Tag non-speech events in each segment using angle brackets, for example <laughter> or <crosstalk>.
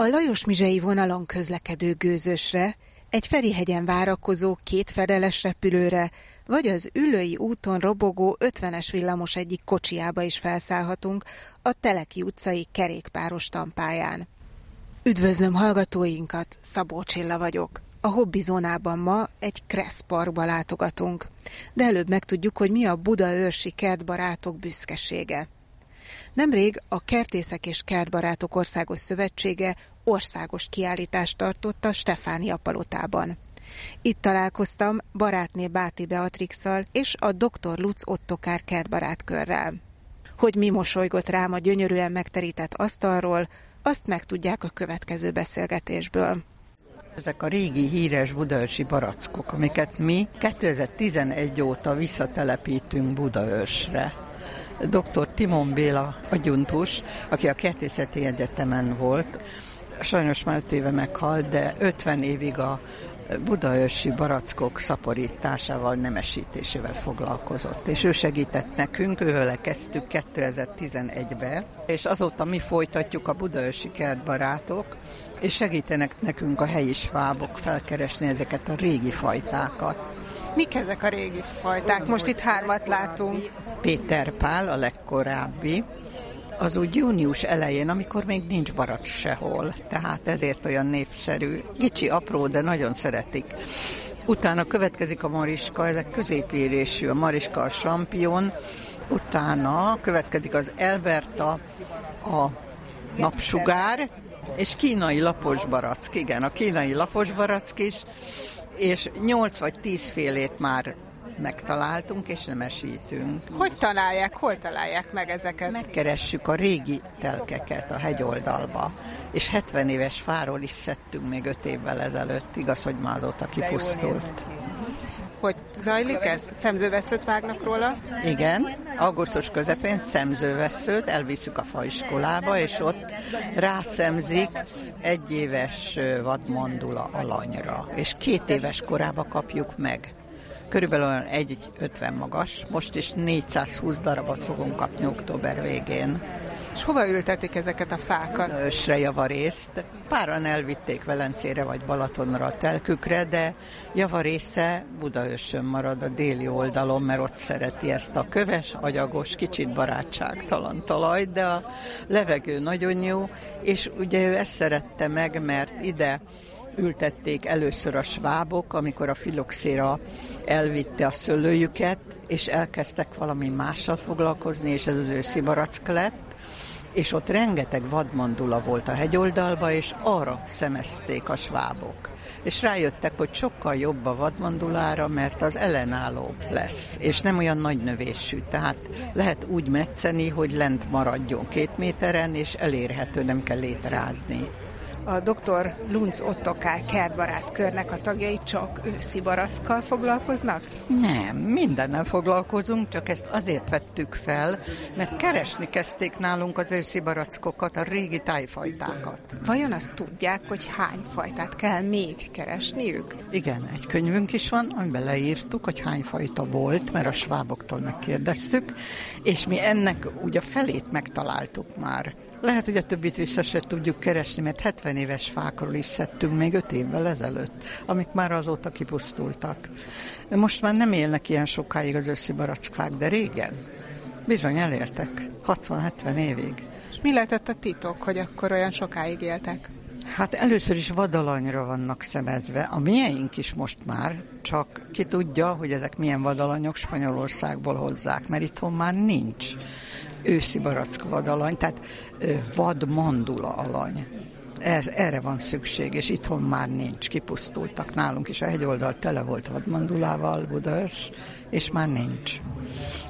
A Lajos Mizsei vonalon közlekedő gőzösre, egy Ferihegyen várakozó két fedeles repülőre, vagy az Ülői úton robogó 50-es villamos egyik kocsiába is felszállhatunk a Teleki utcai kerékpáros tampáján. Üdvözlöm hallgatóinkat, Szabó Csilla vagyok. A hobbizónában ma egy Kressz parkba látogatunk, de előbb megtudjuk, hogy mi a Buda őrsi kertbarátok büszkesége. Nemrég a Kertészek és Kertbarátok Országos Szövetsége országos kiállítást tartott a Stefánia palotában. Itt találkoztam barátné Báti Beatrixal és a dr. Lutz Ottokár kertbarátkörrel. Hogy mi mosolygott rám a gyönyörűen megterített asztalról, azt megtudják a következő beszélgetésből. Ezek a régi híres budaörsi barackok, amiket mi 2011 óta visszatelepítünk Budaörsre. Dr. Timon Béla agyuntus, aki a Kertészeti Egyetemen volt, sajnos már 5 éve meghalt, de 50 évig a budaörsi barackok szaporításával, nemesítésével foglalkozott. És ő segített nekünk, ővele kezdtük 2011-ben, és azóta mi folytatjuk a budaörsi kertbarátok, és segítenek nekünk a helyi svábok felkeresni ezeket a régi fajtákat. Mik ezek a régi fajták? Most itt hármat látunk. Péter Pál a legkorábbi, az úgy június elején, amikor még nincs barack sehol, tehát ezért olyan népszerű. Kicsi, apró, de nagyon szeretik. Utána következik a mariska, ezek középérésű, a mariska a sampion, utána következik az Elberta, a napsugár, és kínai lapos barack, igen, a kínai lapos barack is, és 8 vagy 10 félét már megtaláltunk és nemesítünk. Hogy találják, hol találják meg ezeket? Megkeressük a régi telkeket a hegyoldalba, és 70 éves fáról is szedtünk még 5 évvel ezelőtt, igaz, hogy már azóta kipusztult. Hogy zajlik ez? Szemzőveszőt vágnak róla? Igen, augusztus közepén szemzőveszőt elviszük a faiskolába, és ott rászemzik egy éves vadmondula alanyra, és két éves korába kapjuk meg körülbelül olyan 1,50 magas, most is 420 darabot fogunk kapni október végén. És hova ültetik ezeket a fákat? Ősre javarészt. Páran elvitték Velencére vagy Balatonra a telkükre, de javarésze Budaörsön marad a déli oldalon, mert ott szereti ezt a köves, agyagos, kicsit barátságtalan talajt, de a levegő nagyon jó, és ugye ő ezt szerette meg, mert ide ültették először a svábok, amikor a filoxéra elvitte a szőlőjüket, és elkezdtek valami mással foglalkozni, és ez az őszi barack lett, és ott rengeteg vadmandula volt a hegyoldalba, és arra szemezték a svábok. És rájöttek, hogy sokkal jobb a vadmandulára, mert az ellenálló lesz, és nem olyan nagy növésű. Tehát lehet úgy metszeni, hogy lent maradjon két méteren, és elérhető, nem kell létrázni a dr. Lunc Ottokár kertbarát körnek a tagjai csak őszi barackkal foglalkoznak? Nem, mindennel foglalkozunk, csak ezt azért vettük fel, mert keresni kezdték nálunk az őszi barackokat, a régi tájfajtákat. Vajon azt tudják, hogy hány fajtát kell még keresniük? Igen, egy könyvünk is van, amiben leírtuk, hogy hány fajta volt, mert a sváboktól megkérdeztük, és mi ennek ugye felét megtaláltuk már. Lehet, hogy a többit vissza se tudjuk keresni, mert 70 éves fákról is szedtünk még 5 évvel ezelőtt, amik már azóta kipusztultak. Most már nem élnek ilyen sokáig az őszi barackfák, de régen bizony elértek, 60-70 évig. És mi lehetett a titok, hogy akkor olyan sokáig éltek? Hát először is vadalanyra vannak szemezve. A mieink is most már, csak ki tudja, hogy ezek milyen vadalanyok Spanyolországból hozzák, mert itthon már nincs őszi barack vadalany, tehát vad mandula alany. Erre van szükség, és itthon már nincs, kipusztultak nálunk is. A hegyoldal tele volt vadmandulával, Budaörs, és már nincs.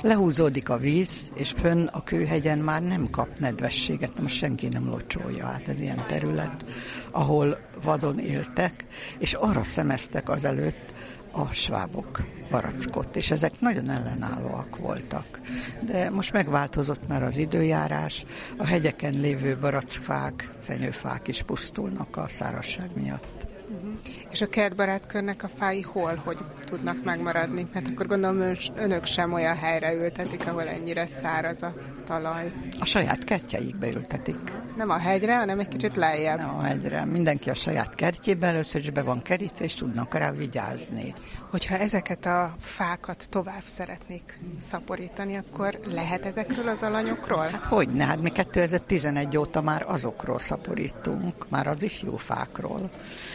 Lehúzódik a víz, és fönn a kőhegyen már nem kap nedvességet, most senki nem locsolja át, ez ilyen terület, ahol vadon éltek, és arra szemeztek azelőtt, a svábok barackot, és ezek nagyon ellenállóak voltak. De most megváltozott már az időjárás, a hegyeken lévő barackfák, fenyőfák is pusztulnak a szárazság miatt. Uh-huh. És a kertbarátkörnek a fái hol, hogy tudnak megmaradni? Mert akkor gondolom önök sem olyan helyre ültetik, ahol ennyire száraz a talaj. A saját kertjeikbe ültetik. Nem a hegyre, hanem egy kicsit lejjebb. Nem a hegyre. Mindenki a saját kertjében először is be van kerítve, és tudnak rá vigyázni. Hogyha ezeket a fákat tovább szeretnék szaporítani, akkor lehet ezekről az alanyokról? Hát hogy ne, hát mi 2011 óta már azokról szaporítunk, már az ifjú fákról,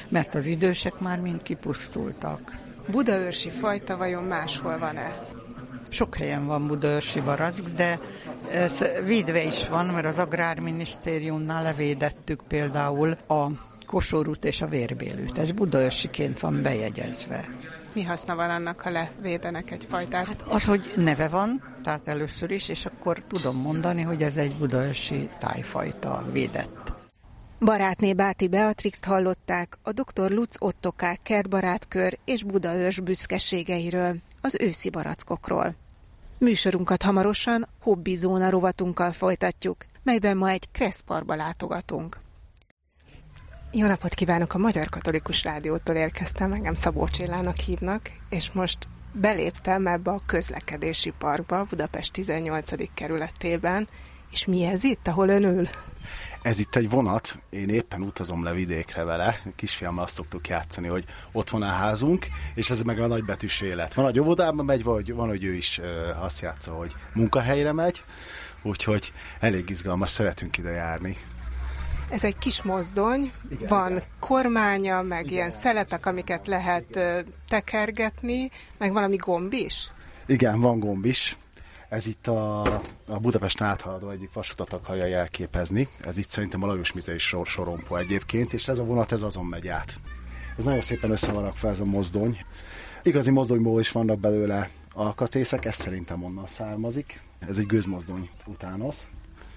mert az idősek már mind kipusztultak. Budaörsi fajta vajon máshol van-e? Sok helyen van budaörsi barack, de ez védve is van, mert az Agrárminisztériumnál levédettük például a kosorút és a vérbélőt. Ez budaörsiként van bejegyezve. Mi haszna van annak, ha levédenek egy fajtát? Hát az, hogy neve van, tehát először is, és akkor tudom mondani, hogy ez egy budaörsi tájfajta védett. Barátné Báti Beatrixt hallották a dr. Lutz Ottokár kertbarátkör és Budaörs büszkeségeiről, az őszi barackokról. Műsorunkat hamarosan hobbizóna rovatunkkal folytatjuk, melyben ma egy kreszparba látogatunk. Jó napot kívánok! A Magyar Katolikus Rádiótól érkeztem, engem Szabó Csillának hívnak, és most beléptem ebbe a közlekedési parkba, Budapest 18. kerületében, és mi ez itt, ahol ön ül? Ez itt egy vonat, én éppen utazom le vidékre vele, kisfiammal azt szoktuk játszani, hogy ott van a házunk, és ez meg a nagybetűs élet. Van, hogy óvodába megy, vagy van, hogy ő is azt játsza, hogy munkahelyre megy, úgyhogy elég izgalmas, szeretünk ide járni. Ez egy kis mozdony, igen, van igen. kormánya, meg igen. ilyen szelepek, amiket lehet tekergetni, meg valami gomb is? Igen, van gomb is. Ez itt a, a Budapest áthaladó egyik vasutat akarja jelképezni. Ez itt szerintem a Lajos Mize is sor, sorompó egyébként, és ez a vonat ez azon megy át. Ez nagyon szépen össze van fel ez a mozdony. Igazi mozdonyból is vannak belőle alkatrészek, ez szerintem onnan származik. Ez egy gőzmozdony utánoz.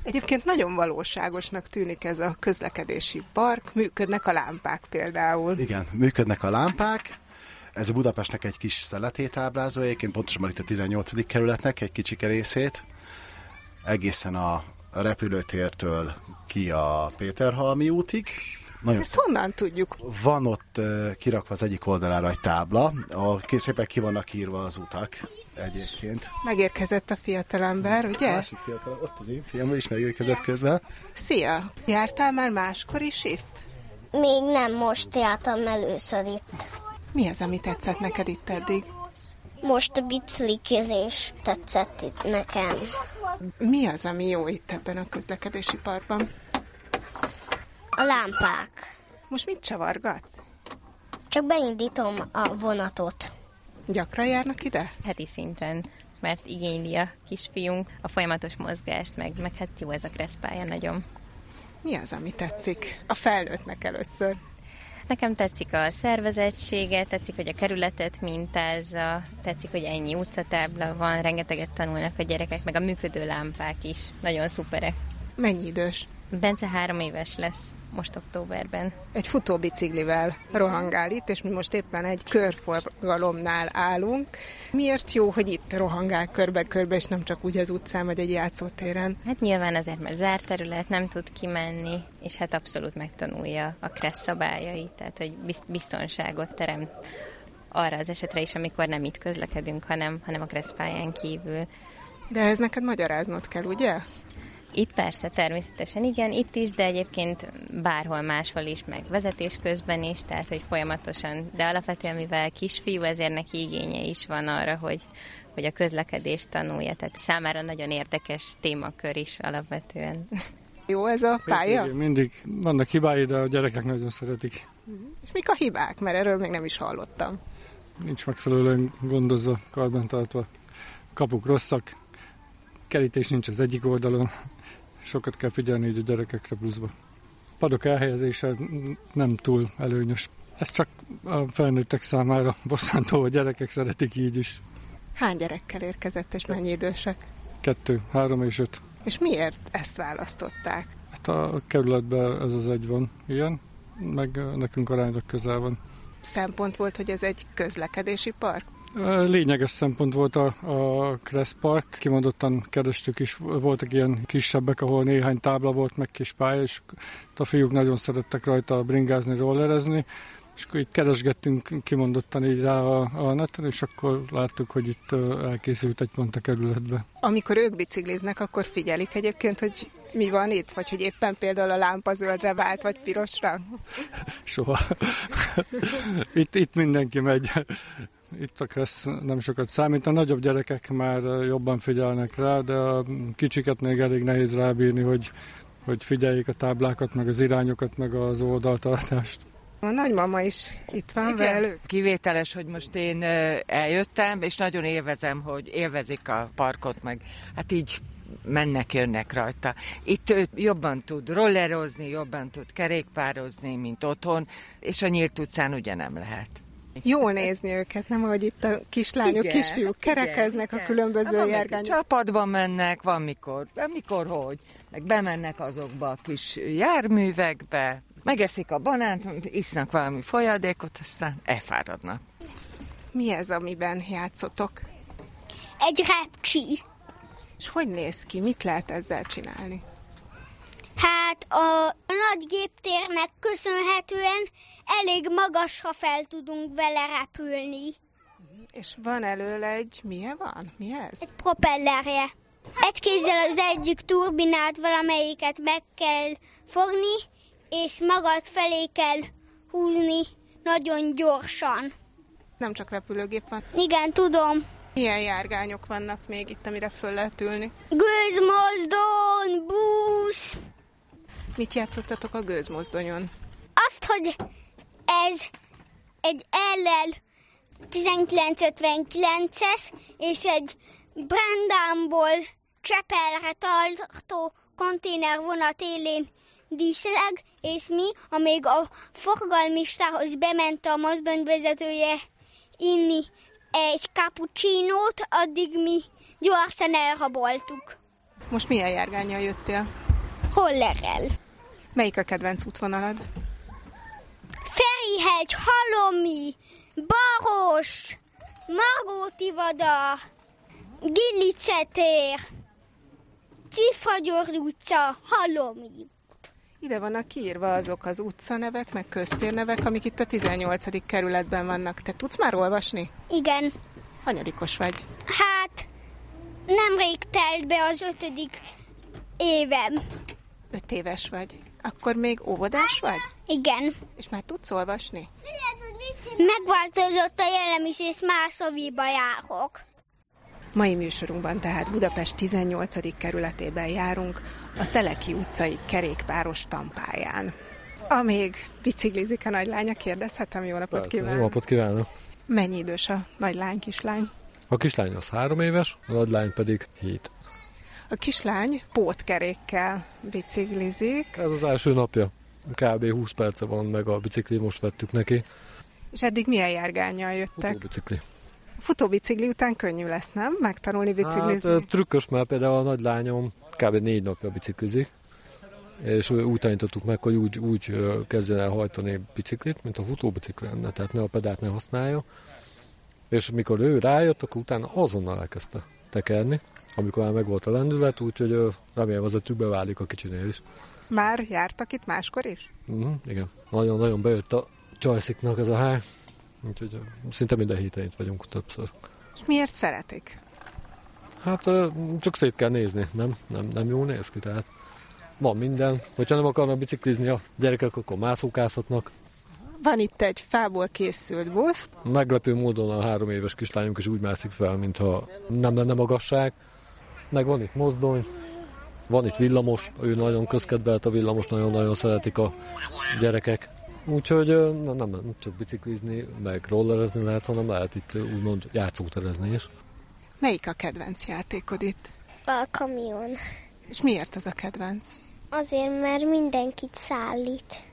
Egyébként nagyon valóságosnak tűnik ez a közlekedési park, működnek a lámpák például. Igen, működnek a lámpák, ez a Budapestnek egy kis szeletét ábrázolja, egyébként pontosan itt a 18. kerületnek egy kicsike részét, egészen a repülőtértől ki a Péterhalmi útig. Nagyon Ezt honnan tudjuk? Van ott kirakva az egyik oldalára egy tábla, ahol szépen ki vannak írva az utak egyébként. Megérkezett a fiatalember, ugye? A másik fiatal, ott az én fiam is megérkezett közben. Szia! Jártál már máskor is itt? Még nem, most jártam először itt. Mi az, ami tetszett neked itt eddig? Most a biciklikézés tetszett itt nekem. Mi az, ami jó itt ebben a közlekedési parkban? A lámpák. Most mit csavargatsz? Csak beindítom a vonatot. Gyakran járnak ide? Heti szinten, mert igényli a kisfiunk a folyamatos mozgást, meg, meg hát jó ez a kreszpálya nagyon. Mi az, ami tetszik? A felnőttnek először. Nekem tetszik a szervezettsége, tetszik, hogy a kerületet mintázza, tetszik, hogy ennyi utcatábla van, rengeteget tanulnak a gyerekek, meg a működő lámpák is. Nagyon szuperek. Mennyi idős? Bence három éves lesz most októberben. Egy futóbiciklivel rohangál itt, és mi most éppen egy körforgalomnál állunk. Miért jó, hogy itt rohangál körbe-körbe, és nem csak úgy az utcán, vagy egy játszótéren? Hát nyilván azért, mert zárt terület, nem tud kimenni, és hát abszolút megtanulja a kressz szabályait, tehát hogy biztonságot teremt arra az esetre is, amikor nem itt közlekedünk, hanem, hanem a kresszpályán kívül. De ez neked magyaráznod kell, ugye? Itt persze, természetesen igen, itt is, de egyébként bárhol máshol is, meg vezetés közben is, tehát hogy folyamatosan, de alapvetően mivel kisfiú, ezért neki igénye is van arra, hogy, hogy a közlekedést tanulja, tehát számára nagyon érdekes témakör is alapvetően. <laughs> Jó ez a pálya? Igen, mindig vannak hibái, de a gyerekek nagyon szeretik. És mik a hibák? Mert erről még nem is hallottam. Nincs megfelelően gondozva, karbantartva. Kapuk rosszak, kerítés nincs az egyik oldalon, sokat kell figyelni így a gyerekekre pluszba. Padok elhelyezése nem túl előnyös. Ez csak a felnőttek számára <laughs> bosszantó, a gyerekek szeretik így is. Hány gyerekkel érkezett, és mennyi idősek? Kettő, három és öt. És miért ezt választották? Hát a kerületben ez az egy van, ilyen, meg nekünk aránylag közel van. Szempont volt, hogy ez egy közlekedési park? Lényeges szempont volt a, a Kressz Park, kimondottan kerestük is, voltak ilyen kisebbek, ahol néhány tábla volt, meg kis pálya, és a fiúk nagyon szerettek rajta bringázni, rollerezni, és akkor itt keresgettünk kimondottan így rá a, a neten, és akkor láttuk, hogy itt elkészült egy pont a kerületbe. Amikor ők bicikliznek, akkor figyelik egyébként, hogy mi van itt? Vagy hogy éppen például a lámpa zöldre vált, vagy pirosra? Soha. itt, itt mindenki megy. Itt a kressz nem sokat számít. A nagyobb gyerekek már jobban figyelnek rá, de a kicsiket még elég nehéz rábírni, hogy, hogy figyeljék a táblákat, meg az irányokat, meg az oldaltartást. A nagymama is itt van Igen. velük. Kivételes, hogy most én eljöttem, és nagyon élvezem, hogy élvezik a parkot, meg hát így mennek, jönnek rajta. Itt ő jobban tud rollerozni, jobban tud kerékpározni, mint otthon, és a nyílt utcán ugye nem lehet. Jól nézni őket, nem ahogy itt a kislányok, igen, kisfiúk kerekeznek igen, a különböző igen. járgányok. Csapatban mennek, van mikor, mikor hogy, meg bemennek azokba a kis járművekbe, megeszik a banánt, isznak valami folyadékot, aztán elfáradnak. Mi ez, amiben játszotok? Egy repcsi. És hogy néz ki? Mit lehet ezzel csinálni? Hát a nagy géptérnek köszönhetően elég magasra fel tudunk vele repülni. És van előle egy, milyen van? Mi ez? Egy propellerje. Egy kézzel az egyik turbinát valamelyiket meg kell fogni, és magad felé kell húzni nagyon gyorsan. Nem csak repülőgép van. Igen, tudom. Milyen járgányok vannak még itt, amire föl lehet ülni? Gőzmozdon, busz. Mit játszottatok a gőzmozdonyon? Azt, hogy ez egy LL 1959-es, és egy Brandamból Csepelre tartó konténervonat élén díszleg, és mi, amíg a forgalmistához bement a mozdonyvezetője inni egy cappuccinót, addig mi gyorsan elraboltuk. Most milyen járgányjal jöttél? Hollerrel. Melyik a kedvenc útvonalad? Ferihegy, Halomi, Baros, Margóti Vada, Dillicetér, Cifagyor utca, Halomi. Ide vannak kiírva azok az utcanevek, meg köztérnevek, amik itt a 18. kerületben vannak. Te tudsz már olvasni? Igen. Hanyadikos vagy? Hát, nemrég telt be az ötödik évem. Öt éves vagy. Akkor még óvodás vagy? Igen. És már tudsz olvasni? Megváltozott a jellem is, és más szoviba járok. Mai műsorunkban tehát Budapest 18. kerületében járunk, a Teleki utcai kerékpáros tampáján. Amíg biciklizik a nagylánya, kérdezhetem, jó napot kívánok! Jó napot kívánok! Mennyi idős a nagylány, kislány? A kislány az három éves, a nagylány pedig hét. A kislány pótkerékkel biciklizik. Ez az első napja. Kb. 20 perce van meg a bicikli, most vettük neki. És eddig milyen járgányjal jöttek? bicikli. Futóbicikli után könnyű lesz, nem? Megtanulni biciklizni? Hát, trükkös, mert például a nagylányom kb. négy napja biciklizik, és úgy tanítottuk meg, hogy úgy, úgy kezdjen el hajtani biciklit, mint a futóbicikli lenne, tehát ne a pedált ne használja. És mikor ő rájött, akkor utána azonnal elkezdte tekerni, amikor már megvolt a lendület, úgyhogy remélem az a tükbe válik a kicsinél is. Már jártak itt máskor is? Uh-huh, igen. Nagyon-nagyon bejött a csajsziknak ez a hely. Úgyhogy szinte minden héten itt vagyunk többször. És miért szeretik? Hát csak szét kell nézni, nem? Nem, nem jól néz ki, tehát van minden. Hogyha nem akarnak biciklizni a gyerekek, akkor mászókázhatnak. Van itt egy fából készült busz. Meglepő módon a három éves kislányunk is úgy mászik fel, mintha nem lenne magasság. Meg van itt mozdony, van itt villamos, ő nagyon közkedvelt a villamos, nagyon-nagyon szeretik a gyerekek. Úgyhogy nem, nem, csak biciklizni, meg rollerezni lehet, hanem lehet itt úgymond játszóterezni is. Melyik a kedvenc játékod itt? A kamion. És miért az a kedvenc? Azért, mert mindenkit szállít.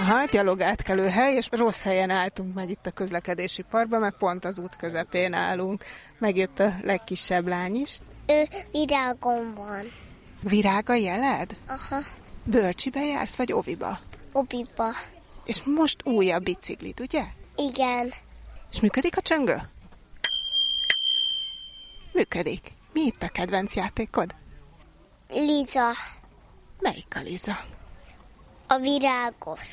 Aha, gyalogátkelő hely, és rossz helyen álltunk meg itt a közlekedési parkban, mert pont az út közepén állunk. Megjött a legkisebb lány is. Ö, virágom van. Virága jeled? Aha. Bölcsibe jársz, vagy oviba? Oviba. És most új a biciklit, ugye? Igen. És működik a csöngő? Működik. Mi itt a kedvenc játékod? Liza. Melyik a Liza? A virágos.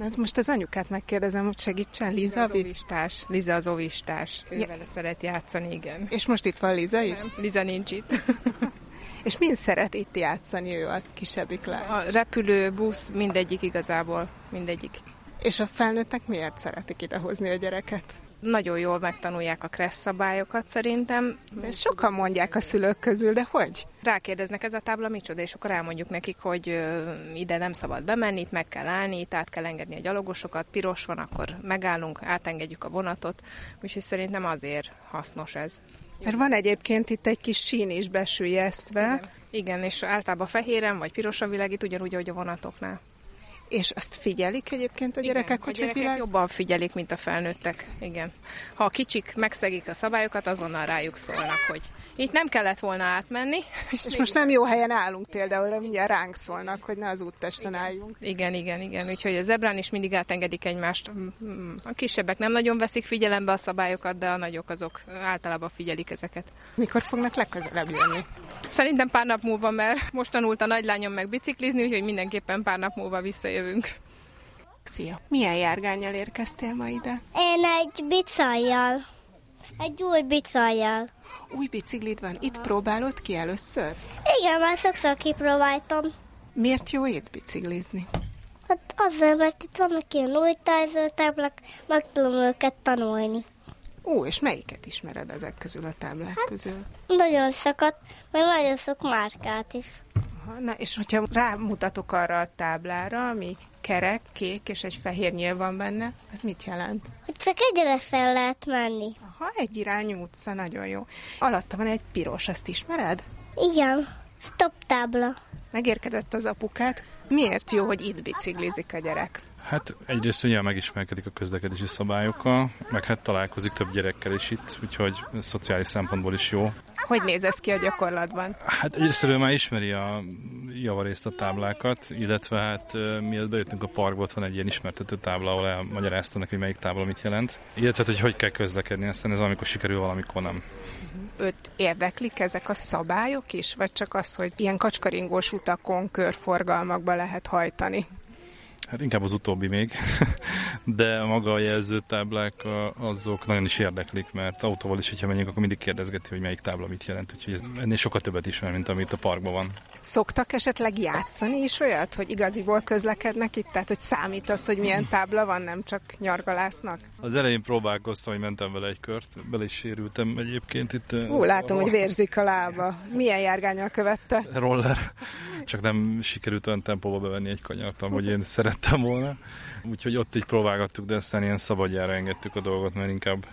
Na, most az anyukát megkérdezem, hogy segítsen Liza. az ovistás. Liza az ovistás. Ő ja. vele szeret játszani, igen. És most itt van Liza is? Nem, Liza nincs itt. <laughs> És mind szeret itt játszani ő a kisebbik lány? A repülő, busz, mindegyik igazából, mindegyik. És a felnőttek miért szeretik idehozni a gyereket? Nagyon jól megtanulják a kressz szabályokat szerintem. Ezt sokan mondják a szülők közül, de hogy? Rákérdeznek ez a tábla micsoda, és akkor elmondjuk nekik, hogy ide nem szabad bemenni, itt meg kell állni, itt át kell engedni a gyalogosokat, piros van, akkor megállunk, átengedjük a vonatot, úgyhogy szerintem azért hasznos ez. Mert van egyébként itt egy kis sín is besülyeztve. Igen. Igen, és általában fehéren vagy piros a világít, ugyanúgy, ahogy a vonatoknál. És azt figyelik egyébként a gyerekek, Igen, hogy a gyerekek hogy világ... jobban figyelik, mint a felnőttek. Igen. Ha a kicsik megszegik a szabályokat, azonnal rájuk szólnak, hogy itt nem kellett volna átmenni. <laughs> És most nem jó helyen állunk például, mindjárt ránk szólnak, hogy ne az úttesten álljunk. Igen, igen, igen. Úgyhogy a zebrán is mindig átengedik egymást. Mm, A kisebbek nem nagyon veszik figyelembe a szabályokat, de a nagyok azok általában figyelik ezeket. Mikor fognak legközelebb jönni? Szerintem pár nap múlva, mert most tanult a nagylányom meg biciklizni, úgyhogy mindenképpen pár nap múlva visszajövünk. Szia! Milyen járgányjal érkeztél ma ide? Én egy bicajjal. Egy új bicajjal. Új biciklid van, itt próbálod ki először? Igen, már sokszor kipróbáltam. Miért jó itt biciklizni? Hát azért, mert itt vannak ilyen új tájzótáblák, meg tudom őket tanulni. Ó, és melyiket ismered ezek közül a táblák hát, közül? Nagyon sokat, meg nagyon sok márkát is. Na, és hogyha rámutatok arra a táblára, ami kerek, kék és egy fehér nyíl van benne, az mit jelent? Hogy csak egyre el lehet menni. Aha, egy irányú utca, nagyon jó. Alatta van egy piros, azt ismered? Igen, stop tábla. Megérkedett az apukát. Miért jó, hogy itt biciklizik a gyerek? Hát egyrészt ugye megismerkedik a közlekedési szabályokkal, meg hát találkozik több gyerekkel is itt, úgyhogy szociális szempontból is jó. Hogy néz ez ki a gyakorlatban? Hát egyrészt ő már ismeri a javarészt a táblákat, illetve hát mielőtt bejöttünk a parkba, ott van egy ilyen ismertető tábla, ahol elmagyarázta neki, hogy melyik tábla mit jelent. Illetve, hogy hogy kell közlekedni, aztán ez amikor sikerül, valamikor nem. Őt érdeklik ezek a szabályok is, vagy csak az, hogy ilyen kacskaringós utakon, körforgalmakba lehet hajtani? Hát inkább az utóbbi még, <laughs> de maga a jelzőtáblák azok nagyon is érdeklik, mert autóval is, hogyha megyünk, akkor mindig kérdezgeti, hogy melyik tábla mit jelent, úgyhogy ez ennél sokkal többet ismer, mint amit a parkban van. Szoktak esetleg játszani is olyat, hogy igaziból közlekednek itt? Tehát, hogy számít az, hogy milyen <laughs> tábla van, nem csak nyargalásznak? Az elején próbálkoztam, hogy mentem vele egy kört, bele is sérültem egyébként itt. Ú, látom, hogy vérzik a lába. Milyen járgányal követte? roller, csak nem sikerült olyan tempóba bevenni egy kanyart, ahogy én szerettem volna. Úgyhogy ott így próbálgattuk, de aztán ilyen szabadjára engedtük a dolgot, mert inkább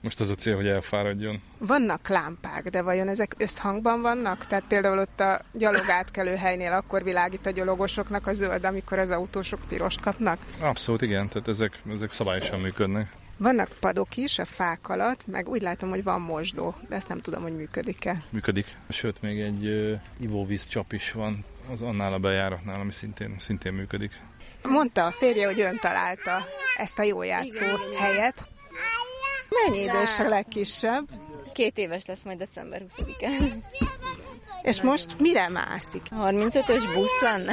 most az a cél, hogy elfáradjon. Vannak lámpák, de vajon ezek összhangban vannak? Tehát például ott a gyalog átkelő helynél akkor világít a gyalogosoknak a zöld, amikor az autósok pirost kapnak? Abszolút igen, tehát ezek, ezek szabályosan működnek. Vannak padok is a fák alatt, meg úgy látom, hogy van mosdó, de ezt nem tudom, hogy működik-e. Működik. Sőt, még egy uh, ivóvíz csap is van az annál a bejáratnál, ami szintén, szintén működik. Mondta a férje, hogy ön találta ezt a jó játszó helyet. Mennyi idős a legkisebb? Két éves lesz majd december 20-án. És most mire mászik? 35-ös busz lenne.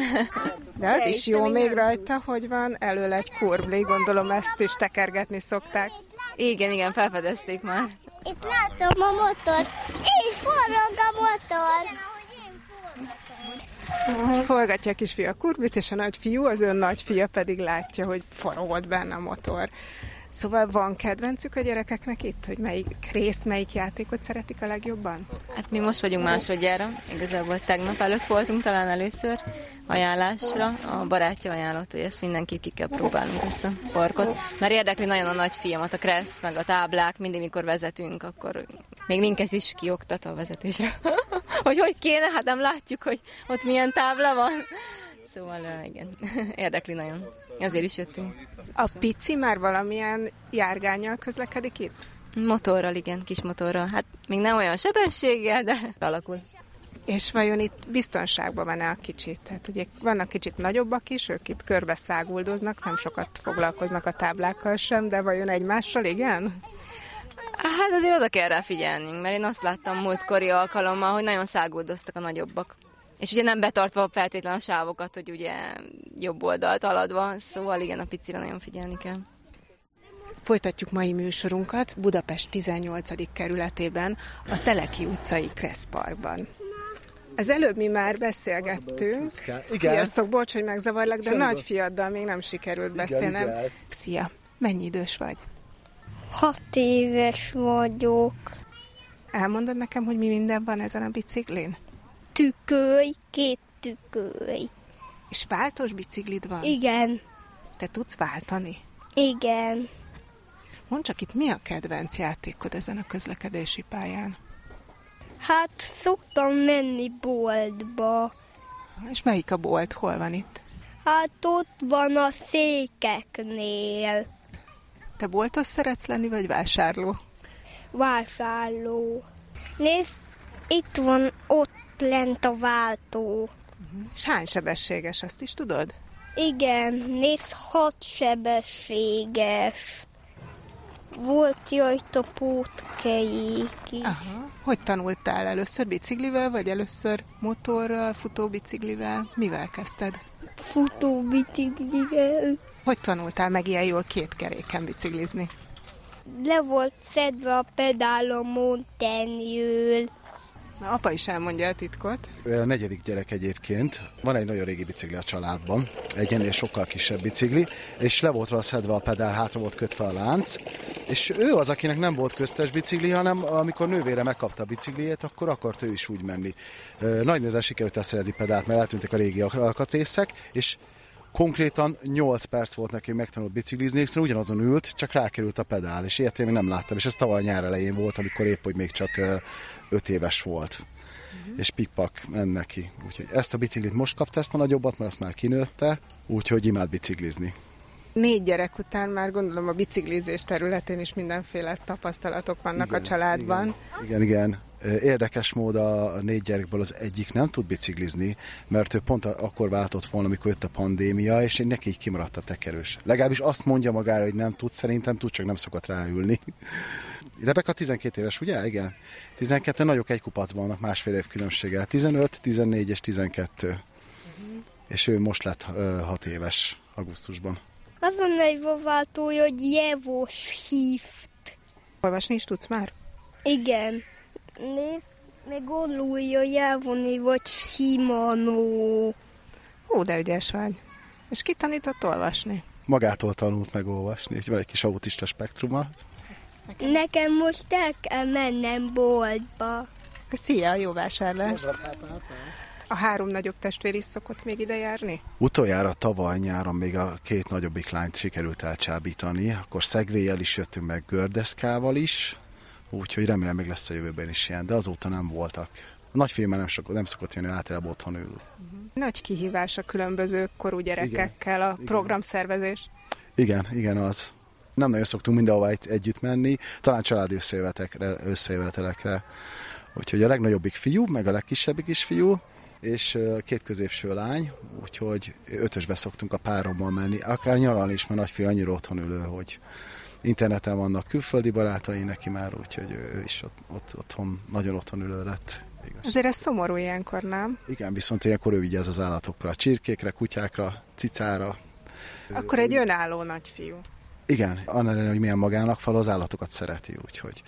De az is jó még rajta, hogy van elől egy kurbli, gondolom ezt is tekergetni szokták. Igen, igen, felfedezték már. Itt látom a motor. Így forog a motor. Forgatja a kisfiú a kurblit, és a nagyfiú, az ön nagyfia pedig látja, hogy forogott benne a motor. Szóval van kedvencük a gyerekeknek itt, hogy melyik részt, melyik játékot szeretik a legjobban? Hát mi most vagyunk másodjára, igazából tegnap előtt voltunk talán először ajánlásra. A barátja ajánlott, hogy ezt mindenképp ki kell próbálnunk ezt a parkot. Mert érdekli nagyon a nagyfiamat, a kressz, meg a táblák, mindig mikor vezetünk, akkor még minket is kioktat a vezetésre. <laughs> hogy hogy kéne, hát nem látjuk, hogy ott milyen tábla van. Szóval igen, <laughs> érdekli nagyon. Ezért is jöttünk. A pici már valamilyen járgányjal közlekedik itt? Motorral, igen, kis motorral. Hát még nem olyan sebességgel, de alakul. És vajon itt biztonságban van-e a kicsit? Tehát ugye vannak kicsit nagyobbak is, ők itt körbe száguldoznak, nem sokat foglalkoznak a táblákkal sem, de vajon egymással igen? Hát azért oda kell rá figyelnünk, mert én azt láttam múltkori alkalommal, hogy nagyon száguldoztak a nagyobbak. És ugye nem betartva feltétlen a sávokat, hogy ugye jobb oldalt haladva, szóval igen, a picire nagyon figyelni kell. Folytatjuk mai műsorunkat Budapest 18. kerületében, a Teleki utcai Kressz Parkban. Az előbb mi már beszélgettünk. Igen. Sziasztok, bocs, hogy megzavarlak, de Semmi nagy fiaddal még nem sikerült beszélnem. igen. Szia, mennyi idős vagy? Hat éves vagyok. Elmondod nekem, hogy mi minden van ezen a biciklin? Tüköly, két tüköly. És váltós biciklid van? Igen, Te tudsz váltani? igen. Mondd csak itt, mi a kedvenc játékod ezen a közlekedési pályán? Hát szoktam menni boltba. És melyik a bolt? Hol van itt? Hát ott van a székeknél. Te boltos szeretsz lenni, vagy vásárló? Vásárló. Nézd, itt van ott lent a váltó. És hány sebességes, azt is tudod? Igen, nézd, hat sebességes. Volt rajta pótkeik is. Aha. Hogy tanultál először biciklivel, vagy először motorral, futóbiciklivel? Mivel kezdted? Futóbiciklivel. Hogy tanultál meg ilyen jól két keréken biciklizni? Le volt szedve a pedál a montenyől. Na, apa is elmondja a titkot. A negyedik gyerek egyébként. Van egy nagyon régi bicikli a családban, egy ennél sokkal kisebb bicikli, és le volt rá szedve a pedál, hátra volt kötve a lánc, és ő az, akinek nem volt köztes bicikli, hanem amikor nővére megkapta a bicikliét, akkor akart ő is úgy menni. Nagy nehezen sikerült elszerezni pedált, mert eltűntek a régi alkatrészek, és konkrétan 8 perc volt neki, hogy megtanult biciklizni, hiszen ugyanazon ült, csak rákerült a pedál, és ilyet én még nem láttam, és ez tavaly nyár elején volt, amikor épp, hogy még csak 5 éves volt. És pikpak ment neki. Úgyhogy ezt a biciklit most kapta ezt a nagyobbat, mert azt már kinőtte, úgyhogy imád biciklizni. Négy gyerek után már gondolom a biciklizés területén is mindenféle tapasztalatok vannak igen, a családban. Igen, igen. Érdekes mód a négy gyerekből az egyik nem tud biciklizni, mert ő pont akkor váltott volna, amikor jött a pandémia, és neki így kimaradt a tekerős. Legalábbis azt mondja magára, hogy nem tud, szerintem tud, csak nem szokott ráülni. Rebeka 12 éves, ugye? Igen. 12 nagyok egy kupacban vannak másfél év különbséggel. 15, 14 és 12. Uh-huh. És ő most lett uh, 6 éves augusztusban. Azon egy váltója, hogy Jevos hívt. Olvasni is tudsz már? Igen. Nézd, meg alulja jelvoni vagy Shimano. Ó, de ügyes vagy. És ki tanított olvasni? Magától tanult meg olvasni, úgyhogy van egy kis autista spektruma. Nekem most el kell mennem boltba. Szia, jó vásárlás! A három nagyobb testvér is szokott még ide járni? Utoljára tavaly nyáron még a két nagyobbik lányt sikerült elcsábítani, akkor szegvéjel is jöttünk meg gördeszkával is, úgyhogy remélem még lesz a jövőben is ilyen, de azóta nem voltak. A nagyfiú már nem, sok, nem szokott jönni, általában otthon ül. Nagy kihívás a különböző korú gyerekekkel igen, a programszervezés. Igen, igen az. Nem nagyon szoktunk mindenhova egy, együtt menni, talán családi összejövetelekre. Úgyhogy a legnagyobbik fiú, meg a legkisebbik is fiú, és két középső lány, úgyhogy ötösbe szoktunk a párommal menni, akár nyaralni is, mert nagyfiú annyira otthon ülő, hogy interneten vannak külföldi barátai neki már, úgyhogy ő is ott, ott otthon, nagyon otthon ülő lett. Igaz. Azért ez szomorú ilyenkor, nem? Igen, viszont ilyenkor ő vigyáz az állatokra, a csirkékre, kutyákra, cicára. Akkor egy önálló nagyfiú. Igen, annál ellenére, hogy milyen magának fal, az állatokat szereti, úgyhogy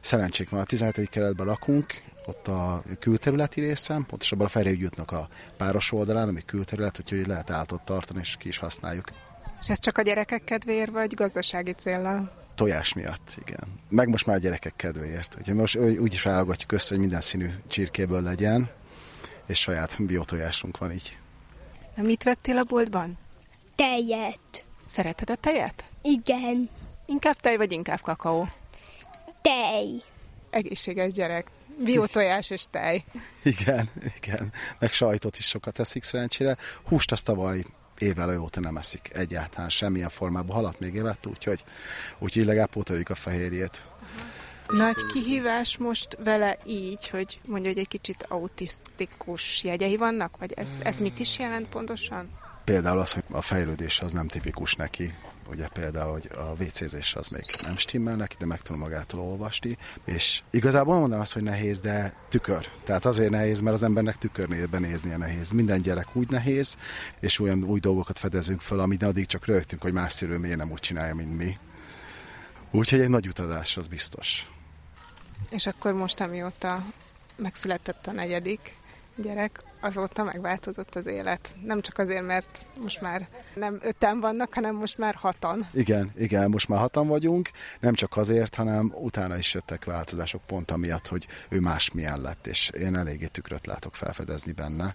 szerencsék van. A 17. keretben lakunk, ott a külterületi részen, pontosabban a Fejrőgy útnak a páros oldalán, ami külterület, úgyhogy lehet állatot tartani, és ki is használjuk. És ez csak a gyerekek kedvéért, vagy gazdasági célra? Tojás miatt, igen. Meg most már a gyerekek kedvéért. Úgyhogy most úgy is válogatjuk össze, hogy minden színű csirkéből legyen, és saját biotojásunk van így. Na, mit vettél a boltban? Tejet. Szereted a tejet? Igen. Inkább tej, vagy inkább kakaó? Tej. Egészséges gyerek. Biotojás és tej. Igen, igen. Meg sajtot is sokat eszik szerencsére. Húst azt tavaly évvel óta nem eszik egyáltalán semmilyen formában. Halat még evett, úgyhogy, úgyhogy legalább pótoljuk a fehérjét. Nagy kihívás most vele így, hogy mondja, hogy egy kicsit autisztikus jegyei vannak? Vagy ez, ez mit is jelent pontosan? Például az, hogy a fejlődés az nem tipikus neki. Ugye például, hogy a WC-zés az még nem stimmel neki, de meg tudom magától olvasni. És igazából mondom azt, hogy nehéz, de tükör. Tehát azért nehéz, mert az embernek tükörnébe néznie nehéz. Minden gyerek úgy nehéz, és olyan új dolgokat fedezünk fel, amit addig csak rögtünk, hogy más szülő miért nem úgy csinálja, mint mi. Úgyhogy egy nagy utazás, az biztos. És akkor most, amióta megszületett a negyedik, gyerek, azóta megváltozott az élet. Nem csak azért, mert most már nem öten vannak, hanem most már hatan. Igen, igen, most már hatan vagyunk, nem csak azért, hanem utána is jöttek változások pont amiatt, hogy ő más milyen lett, és én eléggé tükröt látok felfedezni benne.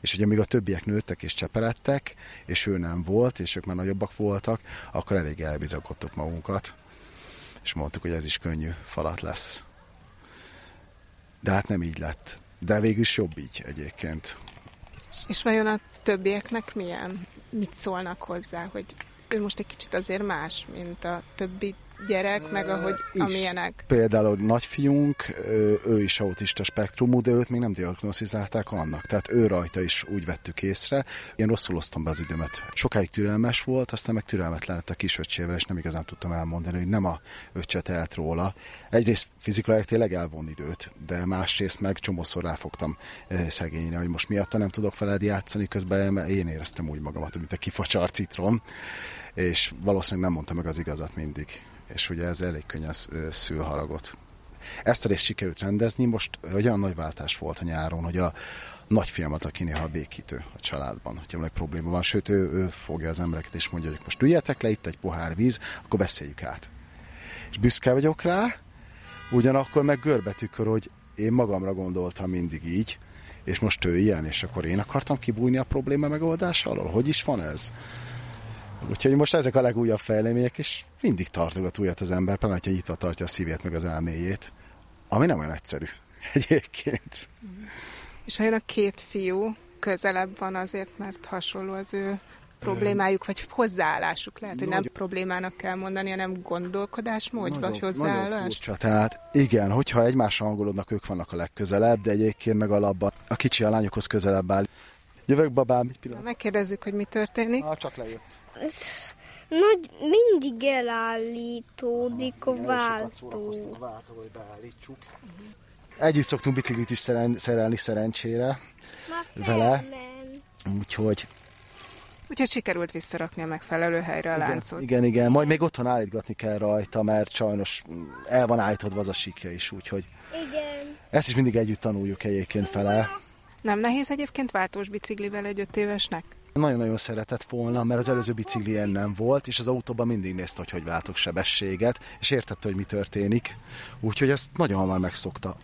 És ugye még a többiek nőttek és cseperedtek, és ő nem volt, és ők már nagyobbak voltak, akkor elég elbizakodtuk magunkat, és mondtuk, hogy ez is könnyű falat lesz. De hát nem így lett. De végül is jobb így egyébként. És vajon a többieknek milyen? Mit szólnak hozzá, hogy ő most egy kicsit azért más, mint a többi gyerek, meg ahogy is. amilyenek. Például nagyfiunk, ő is autista spektrumú, de őt még nem diagnosztizálták annak. Tehát ő rajta is úgy vettük észre. Én rosszul osztom be az időmet. Sokáig türelmes volt, aztán meg türelmetlen lett a kisöccsével, és nem igazán tudtam elmondani, hogy nem a öccse telt róla. Egyrészt fizikailag tényleg elvon időt, de másrészt meg csomószor ráfogtam szegényre, hogy most miatta nem tudok veled játszani, közben én éreztem úgy magamat, mint a kifacsar citrom, és valószínűleg nem mondta meg az igazat mindig és ugye ez elég könnyen szül haragot. Ezt a részt sikerült rendezni, most olyan nagy váltás volt a nyáron, hogy a nagyfiam az, aki néha békítő a családban, hogyha valami probléma van, sőt ő, ő fogja az embereket és mondja, hogy most üljetek le, itt egy pohár víz, akkor beszéljük át. És büszke vagyok rá, ugyanakkor meg görbetükör, hogy én magamra gondoltam mindig így, és most ő ilyen, és akkor én akartam kibújni a probléma megoldása alól. Hogy is van ez? Úgyhogy most ezek a legújabb fejlemények, és mindig tartogat újat az ember, például, hogyha nyitva tartja a szívét meg az elméjét, ami nem olyan egyszerű <laughs> egyébként. És vajon a két fiú közelebb van azért, mert hasonló az ő problémájuk, vagy hozzáállásuk lehet, hogy nem problémának kell mondani, hanem gondolkodásmód, Nagyon- vagy hozzáállás? Nagyon furcsa. Tehát igen, hogyha egymásra hangolódnak, ők vannak a legközelebb, de egyébként meg alapban a kicsi a lányokhoz közelebb áll. Jövök, babám, egy pillanat. Megkérdezzük, hogy mi történik. Ah, csak lejött. Ez nagy, mindig elállítódik a váltó. a váltó, hogy beállítsuk. Együtt szoktunk biciklit is szeren, szerelni szerencsére vele, úgyhogy Úgyhogy sikerült visszarakni a megfelelő helyre a láncot. igen, igen, majd még otthon állítgatni kell rajta, mert sajnos el van állítodva az a síkja is, úgyhogy Igen. ezt is mindig együtt tanuljuk egyébként fele. Nem nehéz egyébként váltós biciklivel egy öt évesnek? Nagyon-nagyon szeretett volna, mert az előző bicikli ilyen nem volt, és az autóban mindig nézte, hogy hogy váltok sebességet, és értette, hogy mi történik. Úgyhogy ezt nagyon hamar megszokta.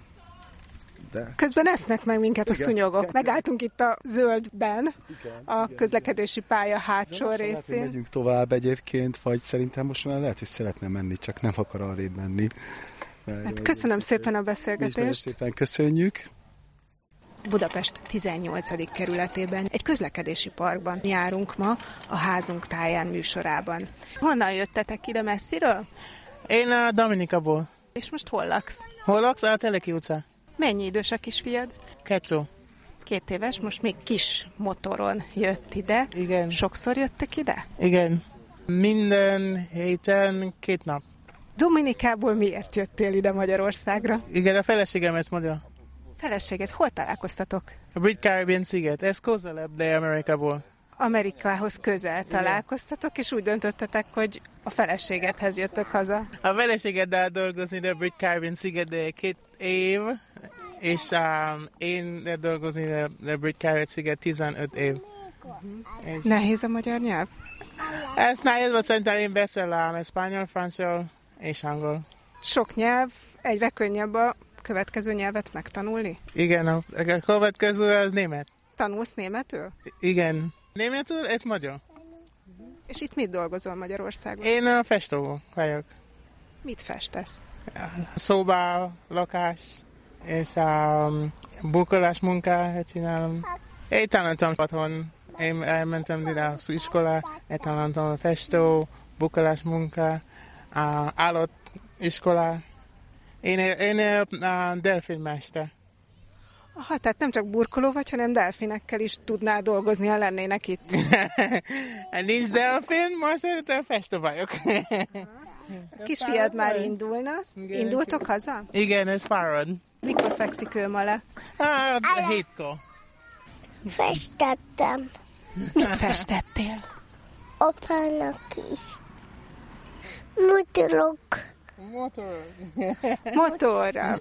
De Közben esznek meg minket a Igen. szúnyogok. Megálltunk itt a zöldben, a közlekedési pálya hátsó lehet, hogy részén. megyünk tovább egyébként, vagy szerintem most már lehet, hogy szeretne menni, csak nem akar arrébb menni. Hát köszönöm szépen a beszélgetést. szépen köszönjük. Budapest 18. kerületében egy közlekedési parkban járunk ma a házunk táján műsorában. Honnan jöttetek ide messziről? Én a Dominikaból. És most hol laksz? Hol laksz? A Teleki utca. Mennyi idős a kisfiad? Kettő. Két éves, most még kis motoron jött ide. Igen. Sokszor jöttek ide? Igen. Minden héten két nap. Dominikából miért jöttél ide Magyarországra? Igen, a feleségem ezt mondja. Feleséget hol találkoztatok? A Brit Caribbean sziget. Ez közelebb, de Amerikából. Amerikához közel találkoztatok, és úgy döntöttetek, hogy a feleségethez jöttök haza. A feleségeddel dolgozni a Brit Caribbean sziget, de két év, és um, én dolgozni a a Brit Caribbean sziget 15 év. És Nehéz a magyar nyelv? ez nehéz volt, szerintem én beszélem spanyol, francia és angol. Sok nyelv, egyre könnyebb a következő nyelvet megtanulni. Igen, a, a következő az német. Tanulsz németül? Igen. Németül, ez magyar. És itt mit dolgozol Magyarországon? Én a festő vagyok. Mit festesz? Szoba, lakás, és um, burkolás munkát csinálom. Én tanultam otthon. Én elmentem ide az iskola, én tanultam a festő, burkolás munka, állott iskola. Én, én uh, delfinmester. Aha, tehát nem csak burkoló vagy, hanem delfinekkel is tudnál dolgozni, ha lennének itt. <laughs> Nincs delfin, most én festő vagyok. <laughs> A kisfiad már indulna. Indultok haza? Igen, ez fárad. Mikor fekszik ő ma le? Hát, hétkor. Festettem Mit festettél? apának is. Mutilok. Motor. Motorra.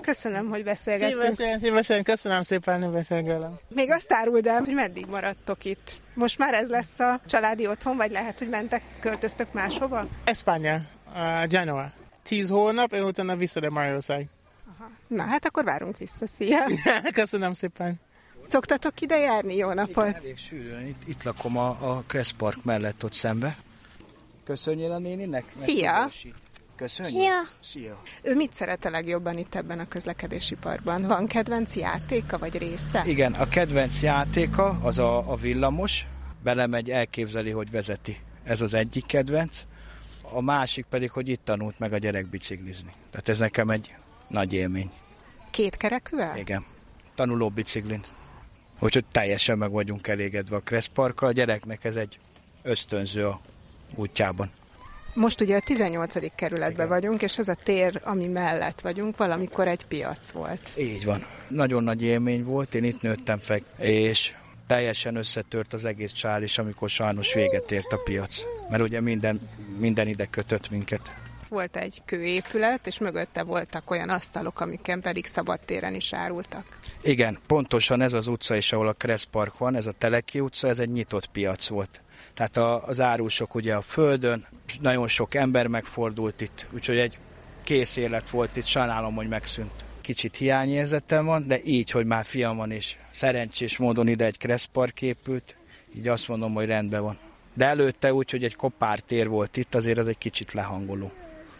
Köszönöm, hogy beszélgettünk. Szívesen, szívesen, köszönöm szépen, hogy beszélgelem. Még azt áruld el, hogy meddig maradtok itt. Most már ez lesz a családi otthon, vagy lehet, hogy mentek, költöztök máshova? Espanya, uh, Genoa. Tíz hónap, és utána vissza Magyarország. Na hát akkor várunk vissza, szia! <laughs> Köszönöm szépen! Szoktatok ide járni? Jó napot! Igen, elég sűrűn. Itt, itt lakom a, a Kressz Park mellett ott szembe. Köszönjél a néninek. Szia! Köszönjük. Szia! Szia! Ő mit szeret a legjobban itt ebben a közlekedési parkban? Van kedvenc játéka vagy része? Igen, a kedvenc játéka az a, a villamos. Belemegy, elképzeli, hogy vezeti. Ez az egyik kedvenc. A másik pedig, hogy itt tanult meg a gyerek biciklizni. Tehát ez nekem egy nagy élmény. Két kerekűvel? Igen. Tanuló biciklin. Úgyhogy teljesen meg vagyunk elégedve a Kressz Parkkal. A gyereknek ez egy ösztönző a útjában. Most ugye a 18. kerületben Igen. vagyunk, és ez a tér, ami mellett vagyunk, valamikor egy piac volt. Így van. Nagyon nagy élmény volt, én itt nőttem fel, és teljesen összetört az egész csál is, amikor sajnos véget ért a piac. Mert ugye minden, minden ide kötött minket. Volt egy kőépület, és mögötte voltak olyan asztalok, amiken pedig szabadtéren is árultak. Igen, pontosan ez az utca is, ahol a Kressz Park van, ez a Teleki utca, ez egy nyitott piac volt. Tehát a, az árusok ugye a földön, nagyon sok ember megfordult itt, úgyhogy egy kész élet volt itt, sajnálom, hogy megszűnt. Kicsit hiányérzetem van, de így, hogy már fiam van, és szerencsés módon ide egy Kressz Park épült, így azt mondom, hogy rendben van. De előtte úgy, hogy egy kopár tér volt itt, azért az egy kicsit lehangoló.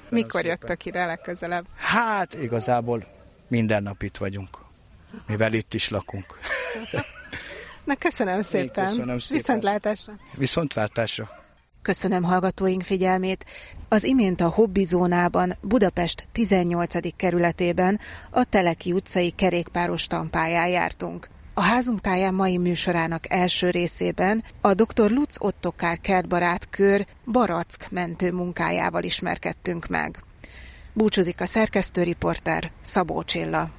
Mikor jöttök ide legközelebb? Hát igazából minden nap itt vagyunk, mivel itt is lakunk. Na köszönöm szépen. köszönöm szépen. Viszontlátásra. Viszontlátásra. Köszönöm hallgatóink figyelmét. Az imént a Hobbizónában Budapest 18. kerületében a Teleki utcai kerékpáros tampáján jártunk. A házunk táján mai műsorának első részében a dr. Lutz Ottokár kertbarát kör Barack mentő munkájával ismerkedtünk meg. Búcsúzik a szerkesztőriporter Szabó Csilla.